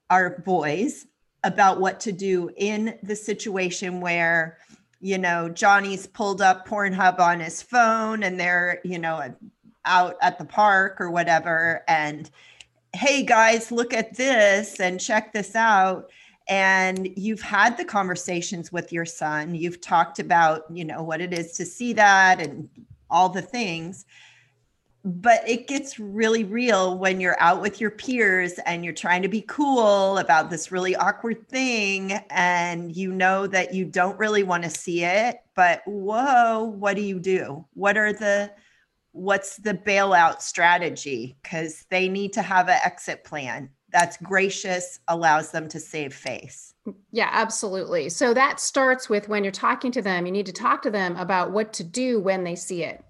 S1: our boys about what to do in the situation where, you know, Johnny's pulled up Pornhub on his phone and they're, you know, out at the park or whatever, and hey guys, look at this and check this out. And you've had the conversations with your son. You've talked about you know what it is to see that and all the things. But it gets really real when you're out with your peers and you're trying to be cool about this really awkward thing and you know that you don't really want to see it. But whoa what do you do? What are the what's the bailout strategy because they need to have an exit plan that's gracious allows them to save face
S5: Yeah, absolutely. So that starts with when you're talking to them, you need to talk to them about what to do when they see it,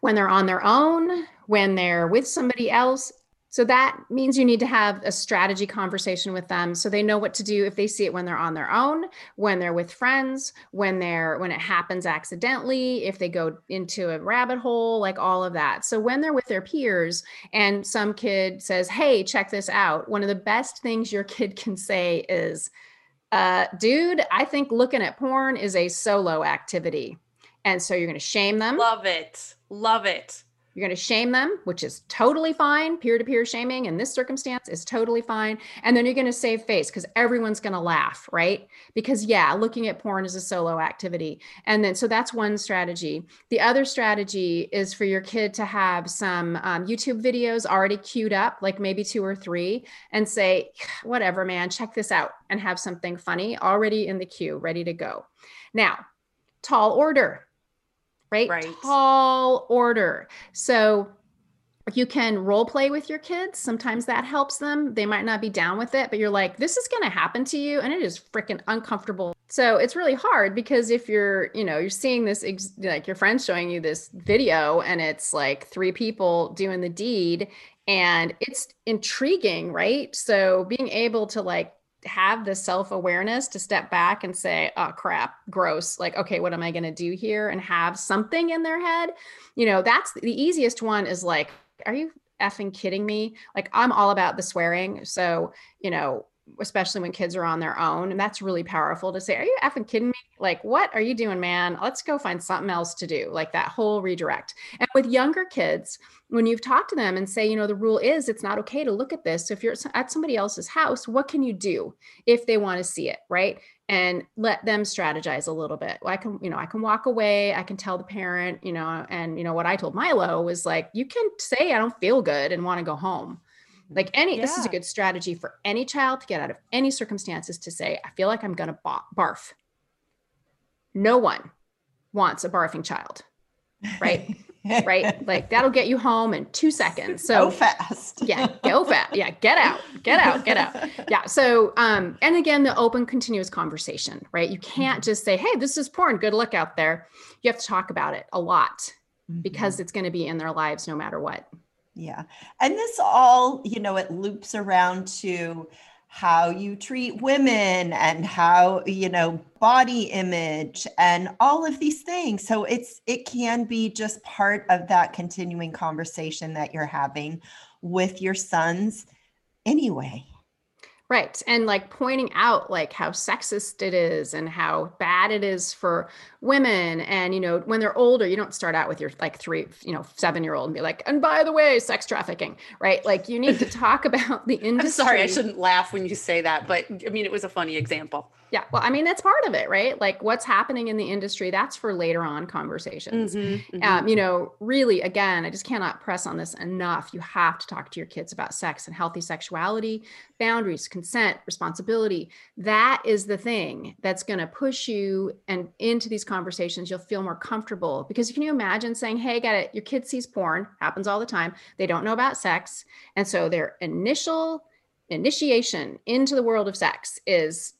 S5: when they're on their own, when they're with somebody else. So that means you need to have a strategy conversation with them so they know what to do if they see it when they're on their own, when they're with friends, when they're when it happens accidentally, if they go into a rabbit hole, like all of that. So when they're with their peers and some kid says, "Hey, check this out." One of the best things your kid can say is, uh, dude, I think looking at porn is a solo activity. And so you're going to shame them.
S3: Love it. Love it.
S5: You're going to shame them, which is totally fine. Peer to peer shaming in this circumstance is totally fine. And then you're going to save face because everyone's going to laugh, right? Because, yeah, looking at porn is a solo activity. And then, so that's one strategy. The other strategy is for your kid to have some um, YouTube videos already queued up, like maybe two or three, and say, whatever, man, check this out, and have something funny already in the queue, ready to go. Now, tall order, right?
S3: Right.
S5: Tall order. So you can role play with your kids. Sometimes that helps them. They might not be down with it, but you're like, this is going to happen to you. And it is freaking uncomfortable. So it's really hard because if you're, you know, you're seeing this, ex- like your friend's showing you this video and it's like three people doing the deed and it's intriguing, right? So being able to like have the self-awareness to step back and say oh crap gross like okay what am i going to do here? and have something in their head. You know that's the easiest one is like are you effing kidding me? Like i'm all about the swearing. So you know especially when kids are on their own and that's really powerful to say are you effing kidding me like what are you doing man let's go find something else to do like that whole redirect and with younger kids when you've talked to them and say, you know, the rule is it's not okay to look at this. So if you're at somebody else's house, what can you do if they want to see it, right? And let them strategize a little bit. I can, you know, I can walk away. I can tell the parent, you know, and you know what I told Milo was like, you can say I don't feel good and want to go home. Like any, this is a good strategy for any child to get out of any circumstances to say, I feel like I'm going to barf. No one wants a barfing child, right? right? Like that'll get you home in two seconds.
S1: so
S5: So
S1: fast
S5: yeah, go fast. Yeah, get out, get out, get out. Yeah. So um, and again, the open continuous conversation, right? You can't just say, hey, this is porn, good luck out there. You have to talk about it a lot because it's going to be in their lives no matter what.
S1: Yeah. And this all, you know, it loops around to how you treat women and how, you know, body image and all of these things. So it's it can be just part of that continuing conversation that you're having with your sons anyway.
S5: Right. And like pointing out like how sexist it is and how bad it is for women. And, you know, when they're older, you don't start out with your like three, you know, seven year old and be like, and by the way, sex trafficking, right? Like you need to talk about the industry.
S3: I'm sorry, I shouldn't laugh when you say that, but I mean, it was a funny example.
S5: Yeah. Well, I mean, that's part of it, right? Like what's happening in the industry, that's for later on conversations.
S3: Mhm,
S5: Um, you know, really, again, I just cannot press on this enough. You have to talk to your kids about sex and healthy sexuality, boundaries, consent, responsibility. That is the thing that's going to push you and into these conversations. You'll feel more comfortable because can you imagine saying, "Hey, got it. Your kid sees porn. Happens all the time. They don't know about sex, and so their initial initiation into the world of sex is."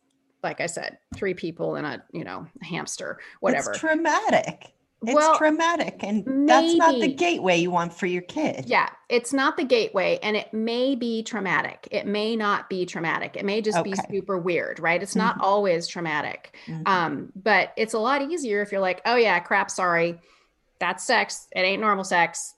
S5: Like I said, three people and a you know hamster, whatever.
S6: It's traumatic. It's
S5: Well,
S6: traumatic. And that's not the gateway you want for your kid.
S5: Yeah, it's not the gateway and it may be traumatic. It may not be traumatic. It may just be super weird, right? It's not
S6: Mhm.
S5: always traumatic.
S6: Mhm.
S5: Um, but it's a lot easier if you're like, oh yeah, crap, sorry. That's sex. It ain't normal sex.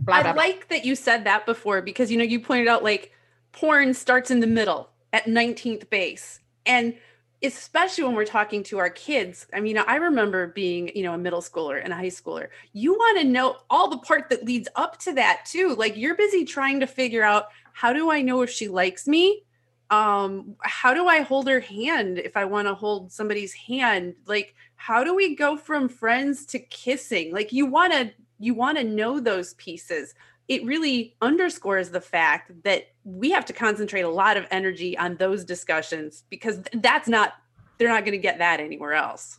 S5: Blah,
S3: I
S5: blah, blah.
S3: like that you said that before because you know you pointed out like porn starts in the middle at 19th base and especially when we're talking to our kids i mean i remember being you know a middle schooler and a high schooler. You want to know all the part that leads up to that too. Like you're busy trying to figure out how do i know if she likes me? Um how do i hold her hand if i want to hold somebody's hand? Like how do we go from friends to kissing? Like you want to you want to know those pieces it really underscores the fact that we have to concentrate a lot of energy on those discussions because that's not they're not going to get that anywhere else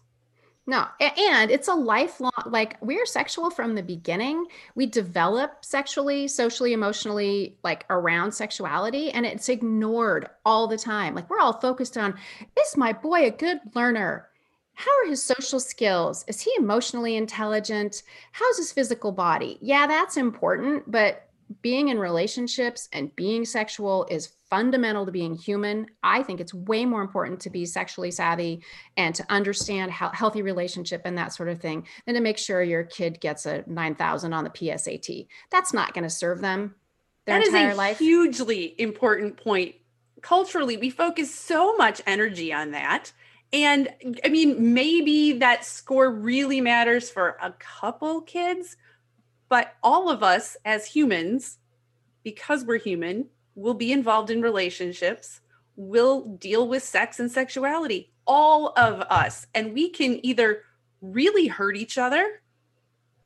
S5: No, and it's a lifelong, like we're sexual from the beginning. We develop sexually, socially, emotionally, like around sexuality, and it's ignored all the time. Like we're all focused on is my boy a good learner? How are his social skills? Is he emotionally intelligent? How's his physical body? Yeah, that's important, but being in relationships and being sexual is fundamental to being human. I think it's way more important to be sexually savvy and to understand how healthy relationship and that sort of thing than to make sure your kid gets a 9000 on the PSAT. That's not going to serve them their
S3: That is
S5: entire
S3: a
S5: life.
S3: hugely important point culturally we focus so much energy on that and i mean maybe that score really matters for a couple kids but all of us as humans because we're human will be involved in relationships will deal with sex and sexuality all of us and we can either really hurt each other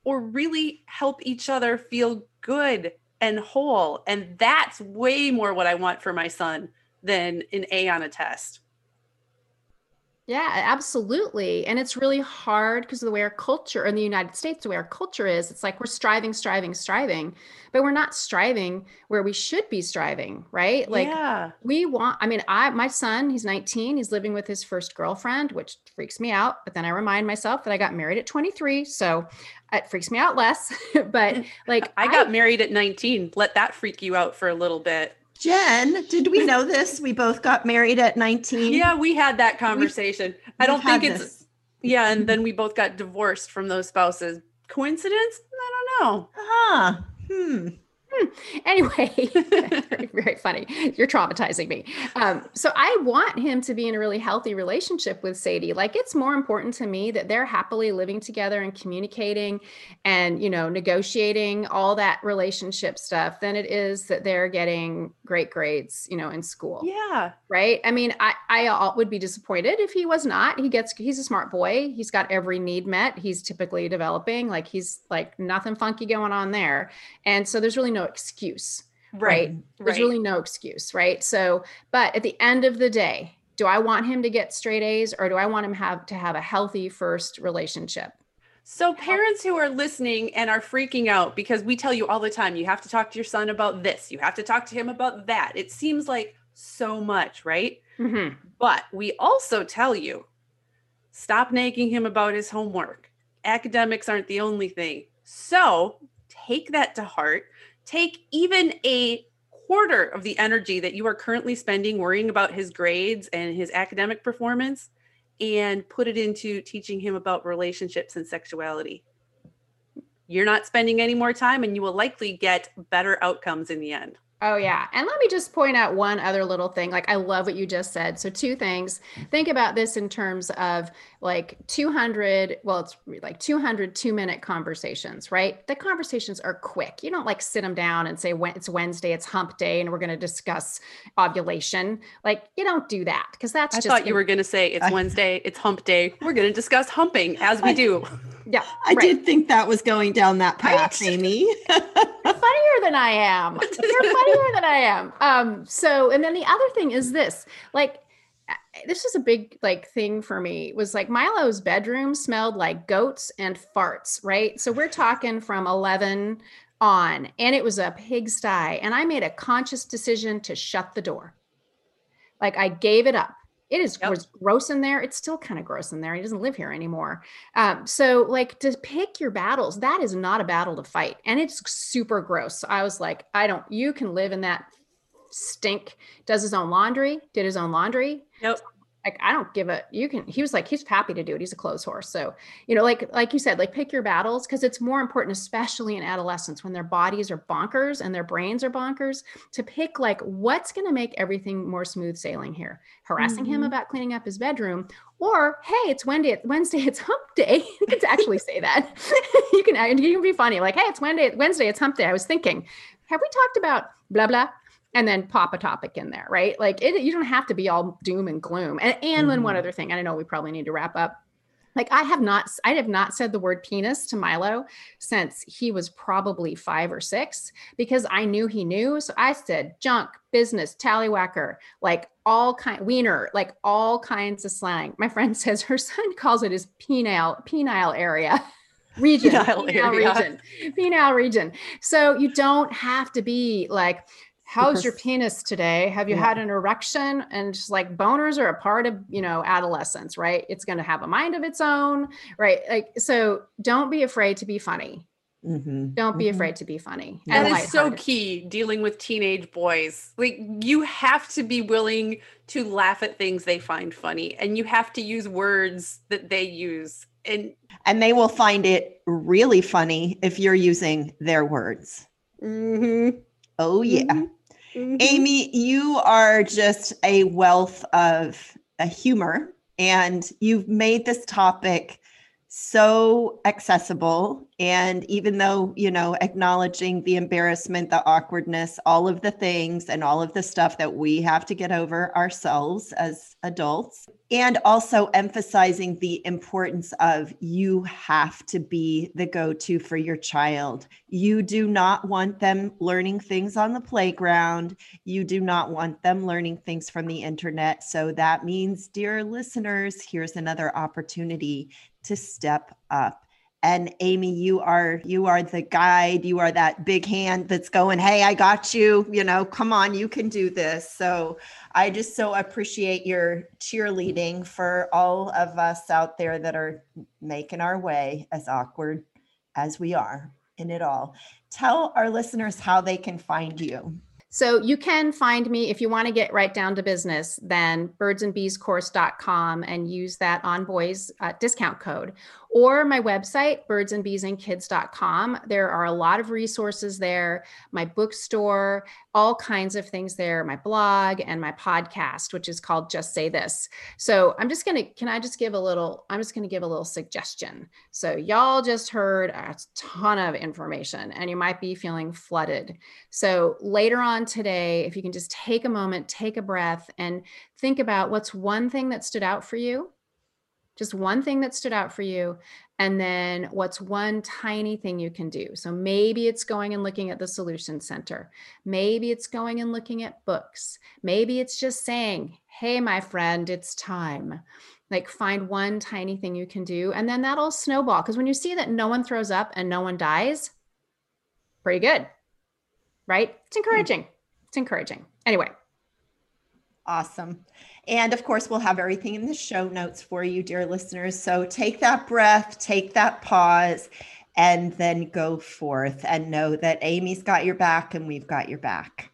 S3: or really help each other feel good and whole. And that's way more what I want for my son than an A on a test.
S5: Yeah, absolutely. And it's really hard because of the way our culture in the United States, the way our culture is, it's like we're striving, striving, striving, but we're not striving where we should be striving, right? Like
S3: yeah.
S5: we want, I mean, I, my son, he's 19, he's living with his first girlfriend, which freaks me out. But then I remind myself that I got married at 23. So it freaks me out less. but like,
S3: I got married at 19. Let that freak you out for a little bit.
S6: Jen, did we know this? We both got married at 19.
S3: Yeah, we had that conversation. I don't think it's
S6: this.
S3: yeah, and then we both got divorced from those spouses. Coincidence? I don't know.
S6: Huh. Hmm.
S5: Anyway, very, very funny. You're traumatizing me. Um, so I want him to be in a really healthy relationship with Sadie. Like it's more important to me that they're happily living together and communicating and, you know, negotiating all that relationship stuff than it is that they're getting great grades, you know, in school.
S3: Yeah.
S5: Right. I mean, I, I would be disappointed if he was not. He gets, he's a smart boy. He's got every need met. He's typically developing, like he's like nothing funky going on there. And so there's really no excuse, right? There's
S3: Right.
S5: really no excuse, right? So, but at the end of the day, do I want him to get straight A's or do I want him have to have a healthy first relationship?
S3: So, parents who are listening and are freaking out because we tell you all the time, you have to talk to your son about this, you have to talk to him about that. It seems like so much, right?
S5: Mm-hmm.
S3: But we also tell you stop nagging him about his homework. Academics aren't the only thing. So, take that to heart. Take even a quarter of the energy that you are currently spending worrying about his grades and his academic performance and put it into teaching him about relationships and sexuality. You're not spending any more time and you will likely get better outcomes in the end.
S5: Oh, yeah. And let me just point out one other little thing. Like, I love what you just said. So, two things. Think about this in terms of like 200, well, it's like 200 two minute conversations, right? The conversations are quick. You don't like sit them down and say, when it's Wednesday, it's hump day, and we're going to discuss ovulation. Like, you don't do that because that's
S3: I
S5: just.
S3: thought you were going to say it's
S6: I-
S3: Wednesday, it's hump day. We're going to discuss humping as we
S6: I-
S3: do.
S5: Yeah.
S6: I
S5: right.
S6: did think that was going down that
S5: Right?
S6: path, Amy.
S5: funnier than I am. You're funnier than I am. Um, so, and then the other thing is this like, this is a big like thing for me was like Milo's bedroom smelled like goats and farts, right? So we're talking from 11 on and it was a pigsty and I made a conscious decision to shut the door. Like I gave it up. It is yep. was gross in there. It's still kind of gross in there. He doesn't live here anymore. Um, so like to pick your battles, that is not a battle to fight. And it's super gross. So I was like, I don't, you can live in that stink, does his own laundry, did his own laundry.
S3: Yep
S5: like I don't give a you can he was like he's happy to do it. He's a clothes horse. So, you know, like like you said, like pick your battles because it's more important, especially in adolescence when their bodies are bonkers and their brains are bonkers, to pick like what's gonna make everything more smooth sailing here. Harassing mm-hmm. him about cleaning up his bedroom, or hey, it's Wednesday, Wednesday, it's hump day. you can actually say that. you can you can be funny, like, hey, it's Wednesday, Wednesday, it's hump day. I was thinking, have we talked about blah blah? And then pop a topic in there, right? Like it, you don't have to be all doom and gloom. And, and mm-hmm. then one mm-hmm. other thing, I don't know we probably need to wrap up. Like I have not, I have not said the word penis to Milo since he was probably five or six because I knew he knew. So I said junk, business, tallywhacker, like all kind, wiener, like all kinds of slang. My friend says her son calls it his penile, penile area. region, penile, penile region, penile region. So you don't have to be like how's your penis today? Have you yeah. had an erection? And just like boners are a part of you know adolescence right? It's going to have a mind of its own right? Like so don't be afraid to be funny. Mm-hmm. don't be mm-hmm. afraid to be funny.
S3: And it's so key dealing with teenage boys. Like you have to be willing to laugh at things they find funny and you have to use words that they use. And
S1: and they will find it really funny if you're using their words. Mm-hmm. Oh, yeah. Mm-hmm. Amy, you are just a wealth of a humor, and you've made this topic so accessible. And even though you know acknowledging the embarrassment the awkwardness all of the things and all of the stuff that we have to get over ourselves as adults and also emphasizing the importance of you have to be the go-to for your child. You do not want them learning things on the playground. You do not want them learning things from the internet. So that means dear listeners here's another opportunity to step up. And amy you are you are the guide. You are that big hand that's going hey i got you. You know come on you can do this. So i just so appreciate your cheerleading for all of us out there that are making our way as awkward as we are in it all. Tell our listeners how they can find you
S5: so you can find me if you want to get right down to business, then birdsandbeescourse.com and use that on boys uh, discount code or my website, birdsandbeesandkids.com. There are a lot of resources there, my bookstore, all kinds of things there, my blog and my podcast, which is called Just Say This. So I'm just going to, can I just give a little, I'm just going to give a little suggestion. So y'all just heard a ton of information and you might be feeling flooded. So later on today, if you can just take a moment, take a breath and think about what's one thing that stood out for you just one thing that stood out for you and then what's one tiny thing you can do. So maybe it's going and looking at the solution center. Maybe it's going and looking at books. Maybe it's just saying hey my friend it's time. Like find one tiny thing you can do and then that'll snowball because when you see that no one throws up and no one dies pretty good right? It's hmm. encouraging. It's encouraging. Anyway.
S1: Awesome and of course, we'll have everything in the show notes for you, dear listeners. So take that breath, take that pause, and then go forth and know that Amy's got your back and we've got your back.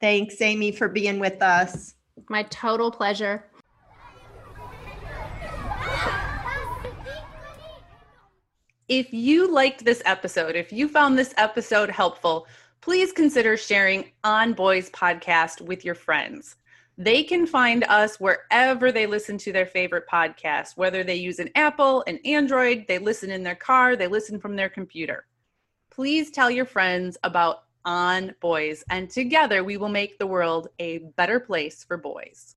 S1: Thanks, Amy, for being with us.
S5: My total pleasure.
S3: If you liked this episode, if you found this episode helpful, please consider sharing On Boys podcast with your friends. They can find us wherever they listen to their favorite podcast, whether they use an Apple, an Android, they listen in their car, they listen from their computer. Please tell your friends about On Boys, and together we will make the world a better place for boys.